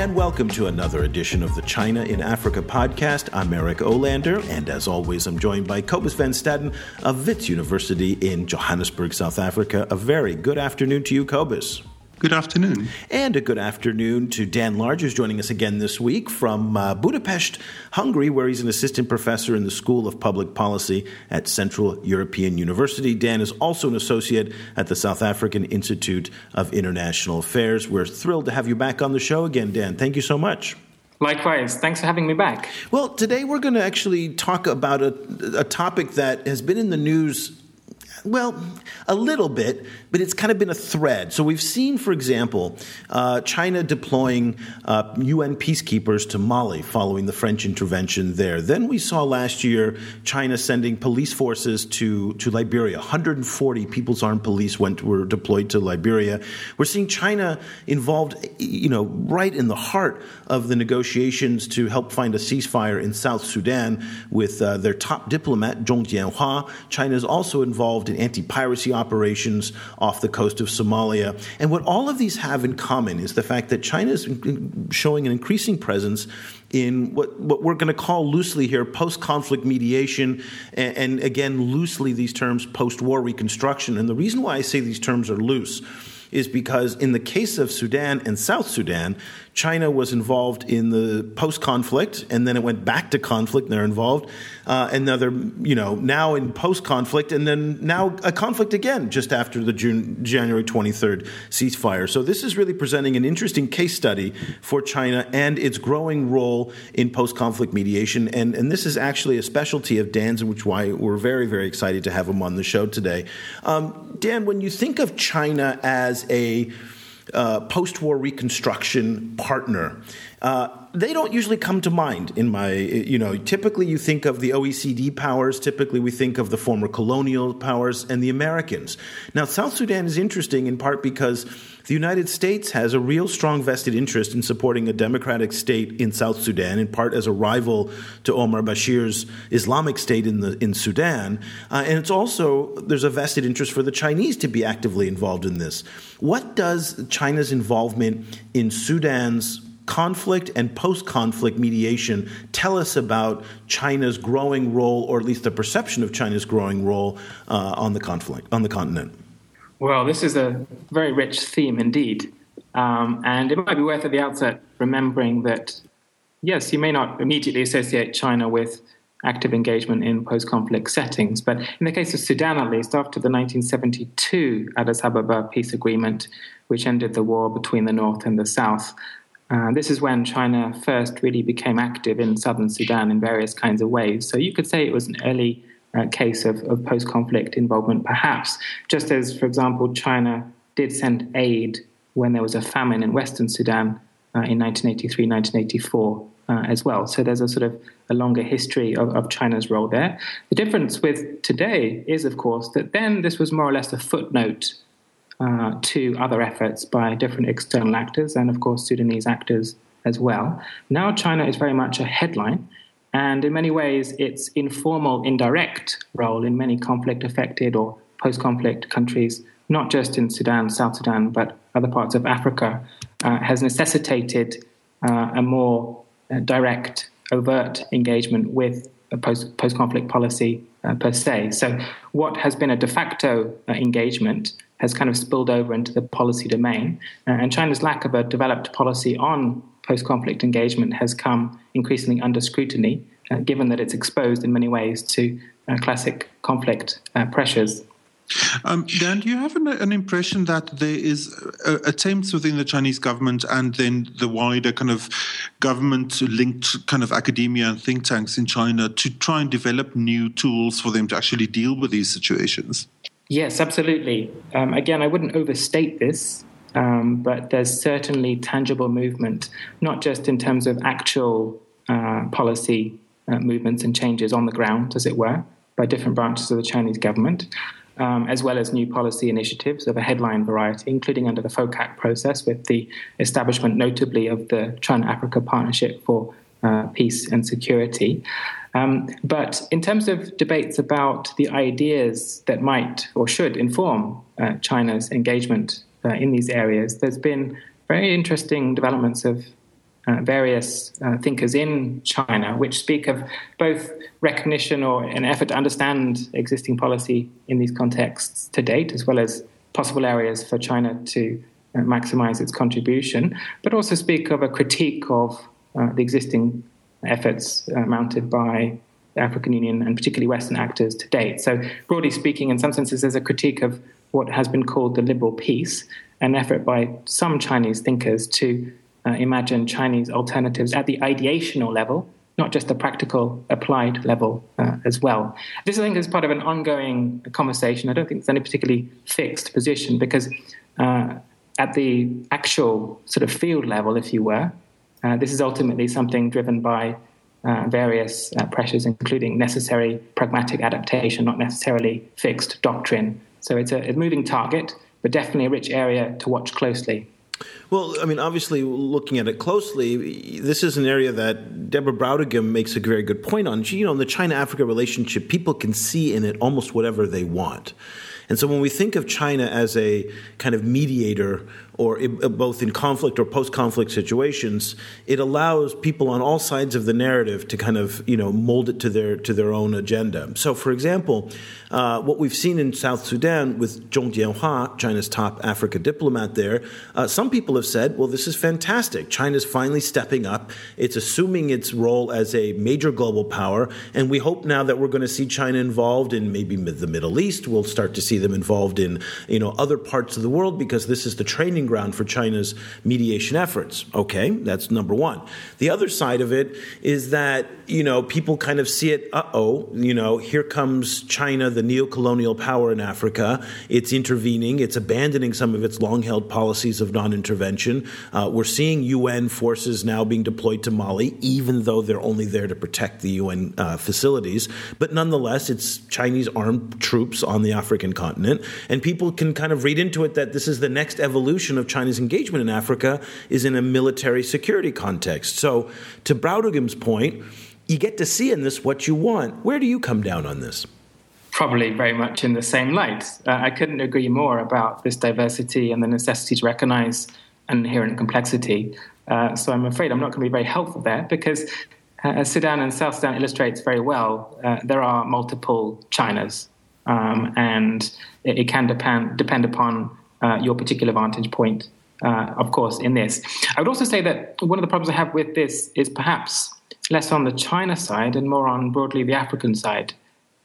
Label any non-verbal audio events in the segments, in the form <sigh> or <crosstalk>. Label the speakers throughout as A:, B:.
A: and welcome to another edition of the China in Africa podcast. I'm Eric Olander, and as always, I'm joined by Cobus Van Staden of Wits University in Johannesburg, South Africa. A very good afternoon to you, Cobus.
B: Good afternoon.
A: And a good afternoon to Dan Large, who's joining us again this week from uh, Budapest, Hungary, where he's an assistant professor in the School of Public Policy at Central European University. Dan is also an associate at the South African Institute of International Affairs. We're thrilled to have you back on the show again, Dan. Thank you so much.
C: Likewise. Thanks for having me back.
A: Well, today we're going to actually talk about a, a topic that has been in the news well, a little bit, but it's kind of been a thread. So we've seen, for example, uh, China deploying uh, UN peacekeepers to Mali following the French intervention there. Then we saw last year China sending police forces to, to Liberia. 140 People's Armed Police went were deployed to Liberia. We're seeing China involved, you know, right in the heart of the negotiations to help find a ceasefire in South Sudan with uh, their top diplomat Zhong Jianhua. China is also involved in anti piracy operations off the coast of Somalia. And what all of these have in common is the fact that China is showing an increasing presence in what, what we're going to call loosely here post conflict mediation, and, and again, loosely these terms post war reconstruction. And the reason why I say these terms are loose is because in the case of Sudan and South Sudan, China was involved in the post conflict, and then it went back to conflict, and they're involved. Uh, and now they're, you know, now in post conflict, and then now a conflict again just after the June, January 23rd ceasefire. So this is really presenting an interesting case study for China and its growing role in post conflict mediation. And, and this is actually a specialty of Dan's, which why we're very, very excited to have him on the show today. Um, Dan, when you think of China as a uh, post war reconstruction partner. Uh, they don't usually come to mind in my, you know, typically you think of the OECD powers, typically we think of the former colonial powers and the Americans. Now, South Sudan is interesting in part because the United States has a real strong vested interest in supporting a democratic state in South Sudan, in part as a rival to Omar Bashir's Islamic State in the in Sudan, uh, and it's also there's a vested interest for the Chinese to be actively involved in this. What does China's involvement in Sudan's conflict and post conflict mediation tell us about China's growing role, or at least the perception of China's growing role uh, on the conflict on the continent?
C: Well, this is a very rich theme indeed. Um, and it might be worth at the outset remembering that, yes, you may not immediately associate China with active engagement in post conflict settings, but in the case of Sudan, at least, after the 1972 Addis Ababa peace agreement, which ended the war between the North and the South, uh, this is when China first really became active in southern Sudan in various kinds of ways. So you could say it was an early uh, case of, of post conflict involvement, perhaps, just as, for example, China did send aid when there was a famine in Western Sudan uh, in 1983, 1984. Uh, as well. So there's a sort of a longer history of, of, China's role there. The difference with today is, of course, that then this was more or less a footnote uh, to other efforts by different external actors and, of course, Sudanese actors as well. Now China is very much a headline and in many ways, its informal, indirect role in many conflict affected or post conflict countries, not just in Sudan, South Sudan, but other parts of Africa, uh, has necessitated uh, a more uh, direct, overt engagement with a post conflict policy uh, per se. So, what has been a de facto uh, engagement has kind of spilled over into the policy domain. Uh, and China's lack of a developed policy on post conflict engagement has come increasingly under scrutiny, uh, given that it's exposed in many ways to uh, classic conflict uh, pressures.
B: Um, Dan, do you have an, an impression that there is uh, attempts within the Chinese government and then the wider kind of government-linked kind of academia and think tanks in China to try and develop new tools for them to actually deal with these situations?
C: Yes, absolutely. Um, again, I wouldn't overstate this. Um, but there's certainly tangible movement, not just in terms of actual uh, policy uh, movements and changes on the ground, as it were, by different branches of the Chinese government, um, as well as new policy initiatives of a headline variety, including under the FOCAC process with the establishment, notably, of the China Africa Partnership for uh, Peace and Security. Um, but in terms of debates about the ideas that might or should inform uh, China's engagement uh, in these areas, there's been very interesting developments of uh, various uh, thinkers in China, which speak of both recognition or an effort to understand existing policy in these contexts to date, as well as possible areas for China to uh, maximize its contribution, but also speak of a critique of uh, the existing efforts uh, mounted by the African Union and particularly Western actors to date. So, broadly speaking, in some senses, there's a critique of what has been called the liberal peace, an effort by some Chinese thinkers to uh, imagine Chinese alternatives at the ideational level, not just the practical applied level uh, as well. This, I think, is part of an ongoing conversation. I don't think there's any particularly fixed position because uh, at the actual sort of field level, if you were, uh, this is ultimately something driven by uh, various uh, pressures, including necessary pragmatic adaptation, not necessarily fixed doctrine. So it's a, a moving target, but definitely a rich area to watch closely.
A: Well, I mean, obviously, looking at it closely, this is an area that Deborah Brautigam makes a very good point on. You know, in the China Africa relationship, people can see in it almost whatever they want. And so when we think of China as a kind of mediator or both in conflict or post-conflict situations, it allows people on all sides of the narrative to kind of you know mold it to their to their own agenda. So, for example, uh, what we've seen in South Sudan with Zhong Jianhua, China's top Africa diplomat there, uh, some people have said, "Well, this is fantastic. China's finally stepping up. It's assuming its role as a major global power, and we hope now that we're going to see China involved in maybe the Middle East. We'll start to see them involved in you know other parts of the world because this is the training ground for China's mediation efforts. Okay, that's number one. The other side of it is that, you know, people kind of see it, uh oh, you know, here comes China, the neo colonial power in Africa. It's intervening, it's abandoning some of its long held policies of non intervention. Uh, we're seeing UN forces now being deployed to Mali, even though they're only there to protect the UN uh, facilities. But nonetheless, it's Chinese armed troops on the African continent. And people can kind of read into it that this is the next evolution of China's engagement in Africa is in a military security context. So, to Brautigam's point, you get to see in this what you want. Where do you come down on this?
C: Probably very much in the same light. Uh, I couldn't agree more about this diversity and the necessity to recognize an inherent complexity. Uh, so I'm afraid I'm not going to be very helpful there because, uh, as Sudan and South Sudan illustrates very well, uh, there are multiple Chinas, um, and it, it, can depend depend upon uh, your particular vantage point, uh, of course, in this. I would also say that one of the problems I have with this is perhaps less on the China side and more on broadly the African side.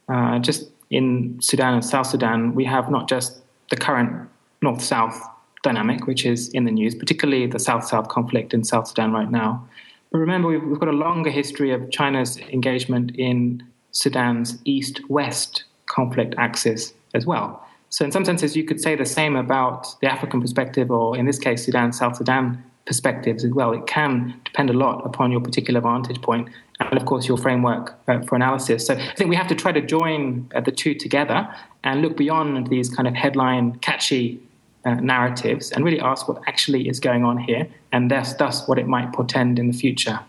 C: Uh, just in Sudan and South Sudan, we have not just the current north south dynamic, which is in the news, particularly the south south conflict in South Sudan right now. But remember, we've, we've got a longer history of China's engagement in Sudan's east west conflict axis as well. So, in some senses, you could say the same about the African perspective, or in this case, Sudan, South Sudan perspectives as well. It can depend a lot upon your particular vantage point and, of course, your framework uh, for analysis. So, I think we have to try to join uh, the two together and look beyond these kind of headline, catchy uh, narratives and really ask what actually is going on here and thus, thus what it might portend in the future.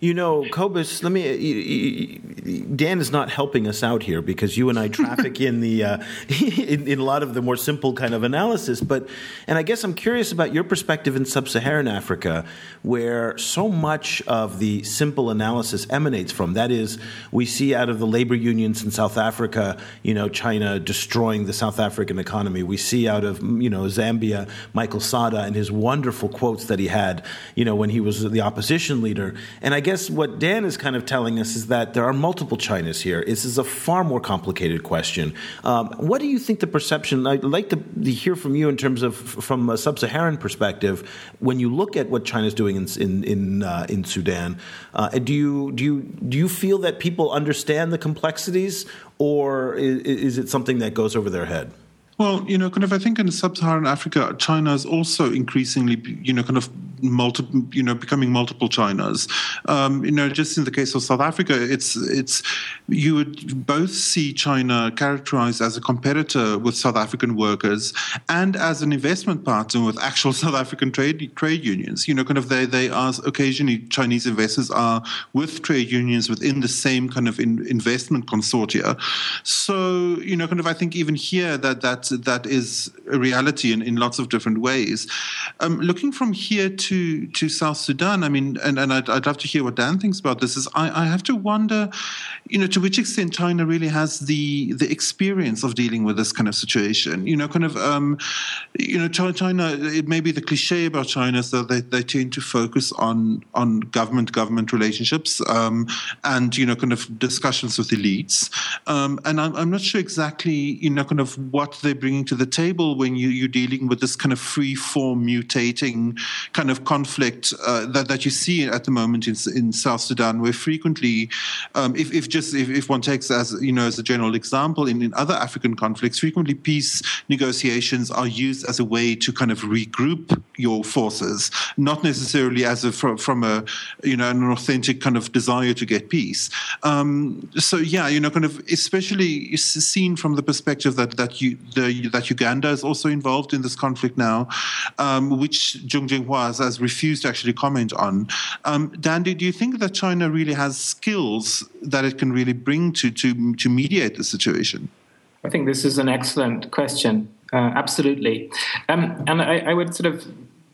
A: You know, Cobus, let me. Dan is not helping us out here because you and I traffic <laughs> in the uh, <laughs> in, in, a lot of the more simple kind of analysis. But and I guess I'm curious about your perspective in sub-Saharan Africa, where so much of the simple analysis emanates from. That is, we see out of the labor unions in South Africa, you know, China destroying the South African economy. We see out of you know Zambia, Michael Sata and his wonderful quotes that he had, you know, when he was the opposition leader. And I guess what Dan is kind of telling us is that there are multiple Chinas here. This is a far more complicated question. Um, what do you think the perception? I'd like to, hear from you in terms of from a sub-Saharan perspective. When you look at what China's doing in in in, uh, in Sudan, uh, do you do you do you feel that people understand the complexities, or is, is it something that goes over their head?
B: Well, you know, kind of, I think in sub-Saharan Africa, China is also increasingly, you know, kind of multiple, you know, becoming multiple Chinas. Um, you know, just in the case of South Africa, it's it's you would both see China characterized as a competitor with South African workers and as an investment partner with actual <laughs> South African trade trade unions. You know, kind of they they are occasionally Chinese investors are with trade unions within the same kind of in, investment consortia. So, you know, kind of, I think even here that that that is a reality in, in lots of different ways. Um, looking from here to to South Sudan, I mean, and, and I'd, I'd love to hear what Dan thinks about this. Is I, I have to wonder, you know, to which extent China really has the the experience of dealing with this kind of situation. You know, kind of, um, you know, China. It may be the cliche about China is that they, they tend to focus on on government government relationships um, and you know, kind of discussions with elites. Um, and I'm, I'm not sure exactly, you know, kind of what they're bringing to the table when you, you're dealing with this kind of free form mutating kind of conflict uh, that, that you see at the moment in, in South Sudan, where frequently, um, if, if just if, if one takes as you know as a general example, in, in other African conflicts, frequently peace negotiations are used as a way to kind of regroup your forces, not necessarily as a from, from a you know an authentic kind of desire to get peace. Um, so yeah, you know, kind of especially seen from the perspective that that you the, that Uganda is also involved in this conflict now, um, which Zhong Jianhua has, has, refused to actually comment on. Um, Dandy, do you think that China really has skills that it can really bring to to to mediate the situation?
C: I think this is an excellent question. Uh, absolutely, um, and I, I, would sort of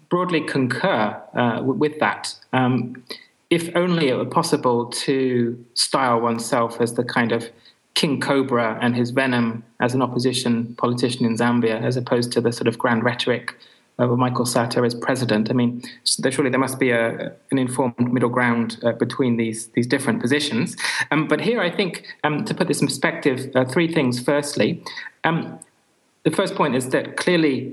C: broadly concur uh, with that. Um, if only it were possible to style oneself as the kind of King Cobra and his venom as an opposition politician in Zambia, as opposed to the sort of grand rhetoric of Michael Sata as president. I mean, surely there must be a, an informed middle ground uh, between these these different positions. Um, but here, I think um, to put this in perspective, uh, three things. Firstly, um, the first point is that clearly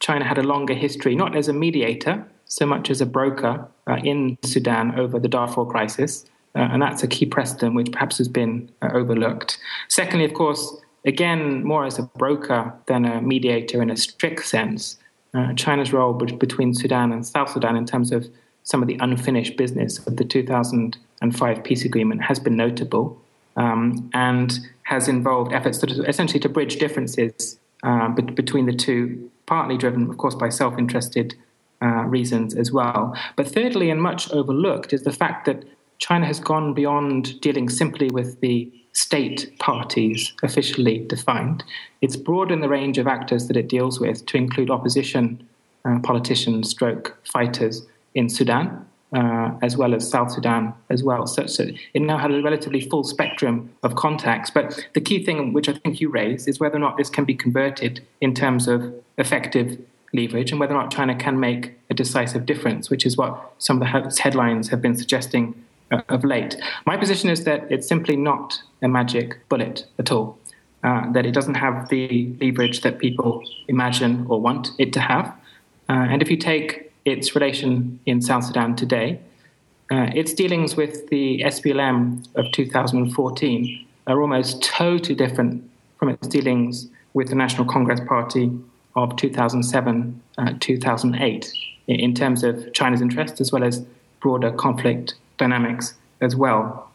C: China had a longer history, not as a mediator so much as a broker uh, in Sudan over the Darfur crisis. Uh, and that's a key precedent which perhaps has been uh, overlooked. Secondly, of course, again, more as a broker than a mediator in a strict sense, uh, China's role between Sudan and South Sudan in terms of some of the unfinished business of the 2005 peace agreement has been notable um, and has involved efforts to essentially to bridge differences uh, between the two, partly driven, of course, by self-interested uh, reasons as well. But thirdly, and much overlooked, is the fact that China has gone beyond dealing simply with the state parties officially defined. It's broadened the range of actors that it deals with to include opposition uh, politicians, stroke fighters in Sudan, uh, as well as South Sudan as well. So, so, it now has a relatively full spectrum of contacts. But the key thing, which I think you raised, is whether or not this can be converted in terms of effective leverage and whether or not China can make a decisive difference, which is what some of the headlines have been suggesting of late. My position is that it's simply not a magic bullet at all, uh, that it doesn't have the leverage that people imagine or want it to have. Uh, and if you take its relation in South Sudan today, uh, its dealings with the SPLM of 2014 are almost totally different from its dealings with the National Congress Party of 2007 uh, 2008 in terms of China's interests as well as broader conflict dynamics as well.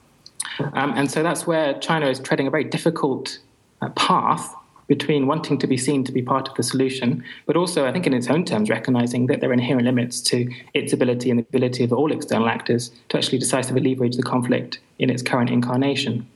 C: Um, and so that's where China is treading a very difficult uh, path between wanting to be seen to be part of the solution, but also, I think, in its own terms, recognizing that there are inherent limits to its ability and the ability of all external actors to actually decisively leverage the conflict in its current incarnation.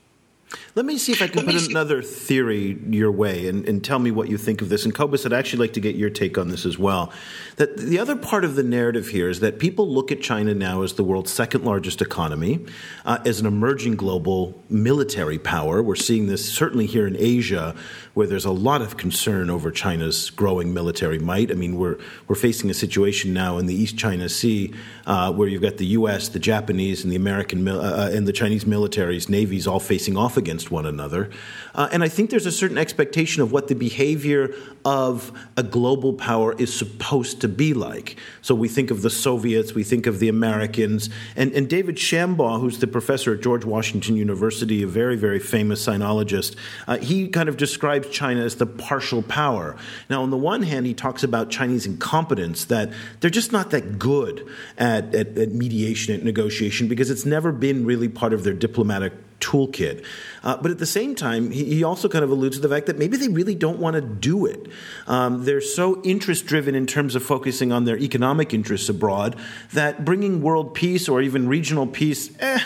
A: Let me see if I can put another theory your way and, and, tell me what you think of this. And Cobus, I'd actually like to get your take on this as well. That the other part of the narrative here is that people look at China now as the world's second largest economy, uh, as an emerging global military power. We're seeing this certainly here in Asia, where there's a lot of concern over China's growing military might. I mean, we're we're facing a situation now in the East China Sea uh, where you've got the U.S., the Japanese, and the American uh, uh, and the Chinese militaries, navies all facing off against one another. Uh, and I think there's a certain expectation of what the behavior of a global power is supposed to be like. So we think of the Soviets, we think of the Americans, and, and David Shambaugh, who's the professor at George Washington University, a very, very famous sinologist, uh, he kind of describes China as the partial power. Now, on the one hand, he talks about Chinese incompetence, that they're just not that good at, at, at mediation, at negotiation, because it's never been really part of their diplomatic toolkit. Uh, but at the same time, he, he, also kind of alludes to the fact that maybe they really don't want to do it. Um, they're so interest driven in terms of focusing on their economic interests abroad that bringing world peace or even regional peace, eh,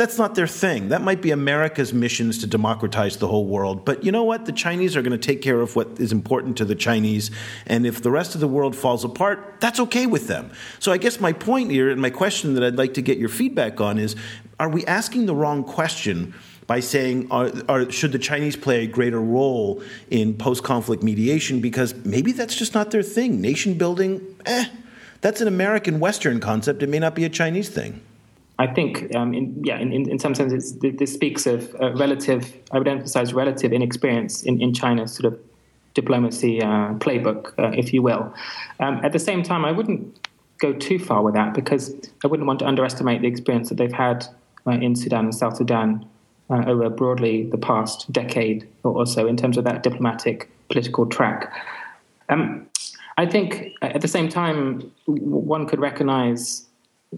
A: that's not their thing. That might be America's missions to democratize the whole world. But you know what? The Chinese are going to take care of what is important to the Chinese. And if the rest of the world falls apart, that's okay with them. So I guess my point here and my question that I'd like to get your feedback on is are we asking the wrong question? by saying, are, are, should the Chinese play a greater role in post conflict mediation? Because maybe that's just not their thing. Nation building, eh, that's an American Western concept. It may not be a Chinese thing.
C: I think, um, in, yeah, in, in some sense, this speaks of relative, I would emphasize relative inexperience in, in China's sort of diplomacy uh, playbook, uh, if you will. Um, at the same time, I wouldn't go too far with that because I wouldn't want to underestimate the experience that they've had uh, in Sudan and South Sudan uh, over broadly the past decade or so in terms of that diplomatic political track. Um, I think at the same time, one could recognize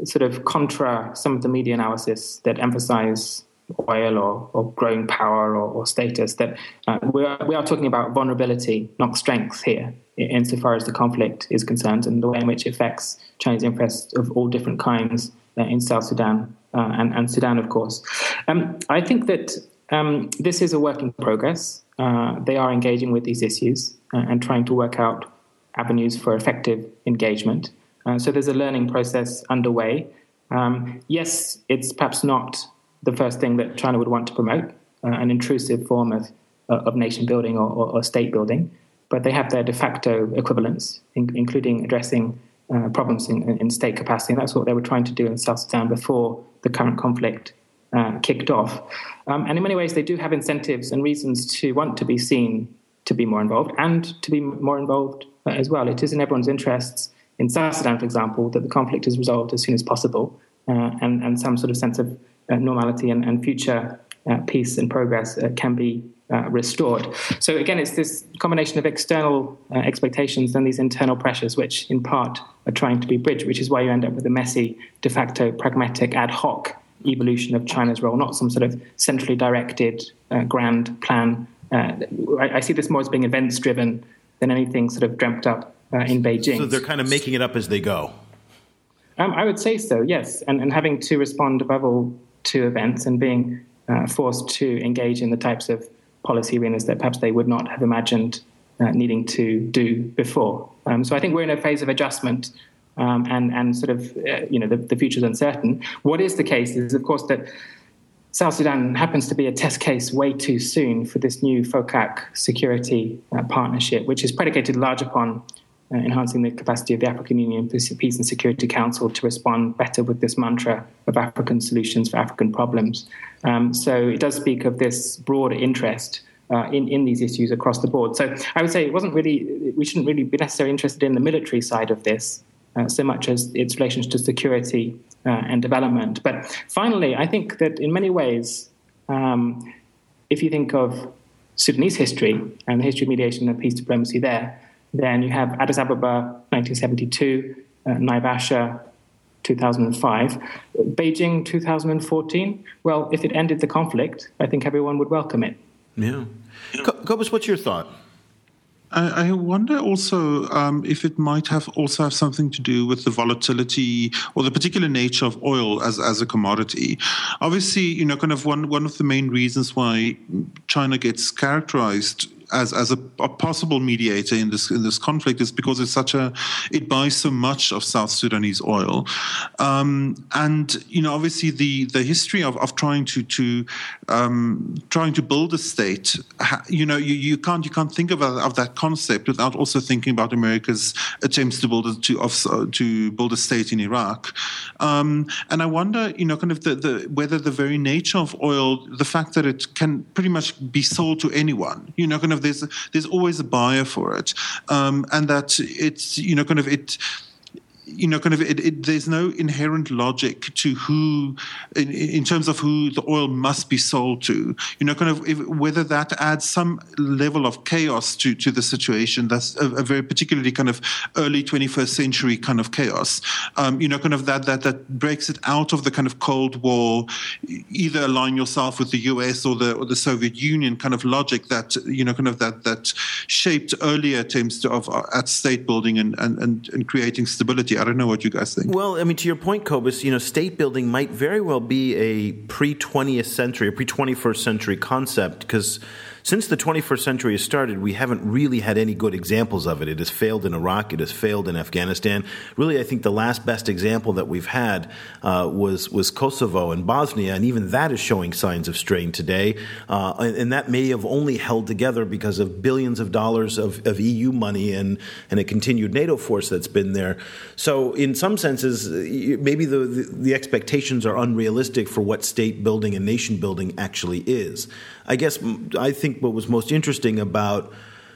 C: sort of contra some of the media analysis that emphasize oil or, or growing power or, or status, that uh, we, are, we are talking about vulnerability, not strength here, insofar as the conflict is concerned and the way in which it affects Chinese interests of all different kinds uh, in South Sudan uh, and, and, Sudan, of course. Um, I think that um, this is a work in progress. Uh, they are engaging with these issues uh, and trying to work out avenues for effective engagement. Uh, so there's a learning process underway. Um, yes, it's perhaps not the first thing that China would want to promote, uh, an intrusive form of, of nation building or, or, or, state building, but they have their de facto equivalents, in, including addressing uh, problems in, in, state capacity. And that's what they were trying to do in South Sudan before the current conflict uh, kicked off. Um, and in many ways, they do have incentives and reasons to want to be seen to be more involved and to be more involved uh, as well. It is in everyone's interests, in South Sudan, for example, that the conflict is resolved as soon as possible uh, and, and some sort of sense of uh, normality and, and future uh, peace and progress can be uh, restored. So again, it's this combination of external uh, expectations and these internal pressures, which in part are trying to be bridged, which is why you end up with a messy, de facto, pragmatic, ad hoc evolution of China's role, not some sort of centrally directed uh, grand plan. Uh, I, I, see this more as being events driven than anything sort of dreamt up uh, in Beijing.
A: So they're kind of making it up as they go.
C: Um, I would say so, yes, and, and having to respond above all to events and being uh, forced to engage in the types of policy arenas that perhaps they would not have imagined uh, needing to do before. Um, so I think we're in a phase of adjustment. Um, and and sort of uh, you know the, the future is uncertain. What is the case is of course that South Sudan happens to be a test case way too soon for this new FOCAC security uh, partnership, which is predicated large upon enhancing the capacity of the African Union Peace and Security Council to respond better with this mantra of African solutions for African problems. Um, so it does speak of this broader interest. Uh, in, in these issues across the board. So I would say it wasn't really, we shouldn't really be necessarily interested in the military side of this uh, so much as its relations to security uh, and development. But finally, I think that in many ways, um, if you think of Sudanese history and the history of mediation and peace diplomacy there, then you have Addis Ababa 1972, uh, Naivasha 2005, Beijing 2014. Well, if it ended the conflict, I think everyone would welcome it.
A: Yeah. Cobus, what's your thought?
B: I, I wonder also um, if it might have also have something to do with the volatility or the particular nature of oil as, as a commodity. Obviously, you know, kind of one one of the main reasons why China gets characterized as as a, a, possible mediator in this in this conflict is because it's such a it buys so much of South Sudanese oil, um, and you know obviously the the history of, of trying to to um, trying to build a state, you know you, you can't you can't think of, of that concept without also thinking about America's attempts to build a, to uh, to build a state in Iraq, um, and I wonder you know kind of the, the whether the very nature of oil, the fact that it can pretty much be sold to anyone, you know kind of there's there's always a buyer for it, um, and that it's you know kind of it you know, kind of, it, it, there's no inherent logic to who, in, in, terms of who the oil must be sold to. You know, kind of, if, whether that adds some level of chaos to to the situation. That's a, a very particularly kind of early 21st century kind of chaos. Um, you know, kind of that that that breaks it out of the kind of Cold War, either align yourself with the U.S. or the or the Soviet Union kind of logic that you know, kind of that that shaped earlier attempts to, of at state building and and and, and creating stability. I don't know what you guys think.
A: Well, I mean, to your point, Cobus, you know, state building might very well be a pre 20th century, a pre 21st century concept because since the 21st century has started, we haven't really had any good examples of it. It has failed in Iraq, it has failed in Afghanistan. Really, I think the last best example that we've had uh, was was Kosovo and Bosnia, and even that is showing signs of strain today. Uh, and, and, that may have only held together because of billions of dollars of, of EU money and and a continued NATO force that's been there. So, in some senses, maybe the, the, the expectations are unrealistic for what state building and nation building actually is. I guess I think what was most interesting about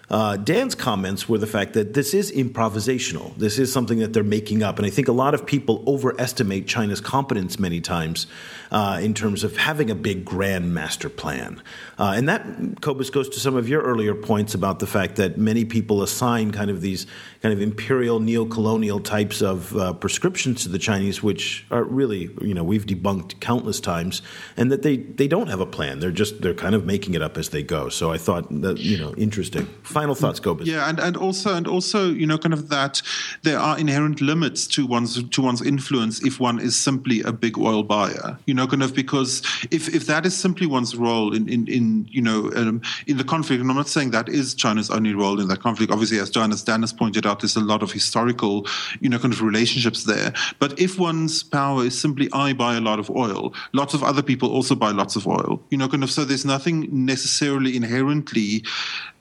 A: uh, Dan's comments were the fact that this is improvisational. This is something that they're making up. And I think a lot of people overestimate China's competence many times uh, in terms of having a big grand master plan. Uh, and that, Cobus, goes to some of your earlier points about the fact that many people assign kind of these kind of imperial neo-colonial types of uh, prescriptions to the Chinese, which are really, you know, we've debunked countless times, and that they, they don't have a plan. They're just, they're kind of making it up as they go. So I thought that, you know, interesting. Final thoughts, Cobus.
B: Yeah, and, and also, and also, you know, kind of that there are inherent limits to one's, to one's influence if one is simply a big oil buyer. You know, kind of because if, if that is simply one's role in, in, in you know um, in the conflict, and I'm not saying that is China's only role in that conflict. Obviously, as Johannes Dan has pointed out, there's a lot of historical you know kind of relationships there. But if one's power is simply I buy a lot of oil, lots of other people also buy lots of oil. You know, kind of so there's nothing necessarily inherently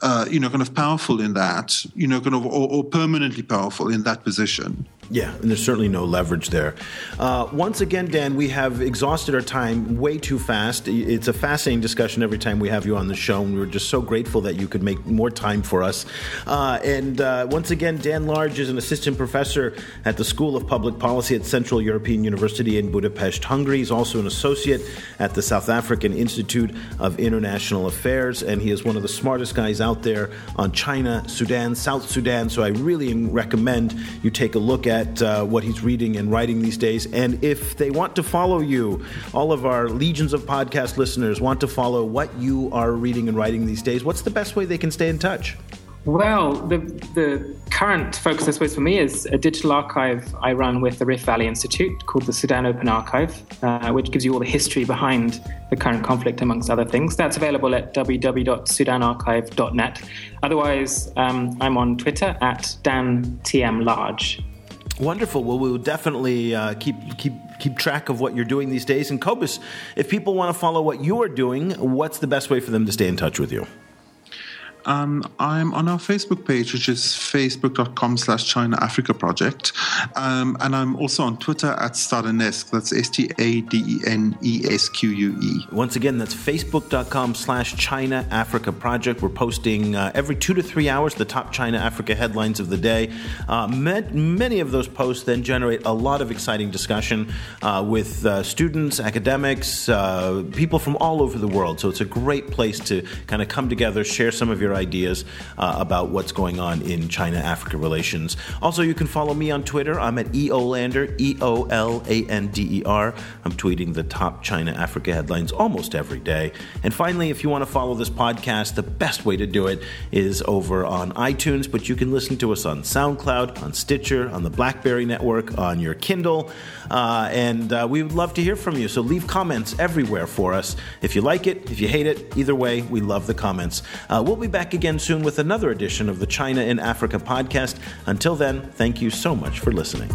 B: uh, you know kind of powerful in that. You know, kind of or, or permanently powerful in that position.
A: Yeah, and there's certainly no leverage there. Uh, once again, Dan, we have exhausted our time way too fast. It's a fascinating discussion every time we have you on the show, and we're just so grateful that you could make more time for us. Uh, and uh, once again, Dan Large is an assistant professor at the School of Public Policy at Central European University in Budapest, Hungary. He's also an associate at the South African Institute of International Affairs, and he is one of the smartest guys out there on China, Sudan, South Sudan. So I really recommend you take a look at at uh, what he's reading and writing these days. And if they want to follow you, all of our legions of podcast listeners want to follow what you are reading and writing these days, what's the best way they can stay in touch?
C: Well, the, the current focus, I suppose, for me is a digital archive I run with the Rift Valley Institute called the Sudan Open Archive, uh, which gives you all the history behind the current conflict, amongst other things. That's available at www.sudanarchive.net. Otherwise, um, I'm on Twitter at DanTMLarge.
A: Wonderful. Well, we will definitely uh, keep keep keep track of what you're doing these days. And Cobus, if people want to follow what you are doing, what's the best way for them to stay in touch with you?
B: Um, I'm on our Facebook page, which is facebook.com slash China Africa Project. Um, and I'm also on Twitter at Stadenesque. That's S T A D E N E S Q U E.
A: Once again, that's facebook.com slash China Africa Project. We're posting uh, every two to three hours the top China Africa headlines of the day. Uh, met, many of those posts then generate a lot of exciting discussion uh, with uh, students, academics, uh, people from all over the world. So it's a great place to kind of come together, share some of your ideas uh, about what's going on in China Africa relations. Also, you can follow me on Twitter. I'm at EOLander, E O L A N D E R. I'm tweeting the top China Africa headlines almost every day. And finally, if you want to follow this podcast, the best way to do it is over on iTunes, but you can listen to us on SoundCloud, on Stitcher, on the Blackberry Network, on your Kindle. Uh, and uh, we would love to hear from you. So leave comments everywhere for us. If you like it, if you hate it, either way, we love the comments. Uh, we'll be back again soon with another edition of the China in Africa podcast. Until then, thank you so much for listening.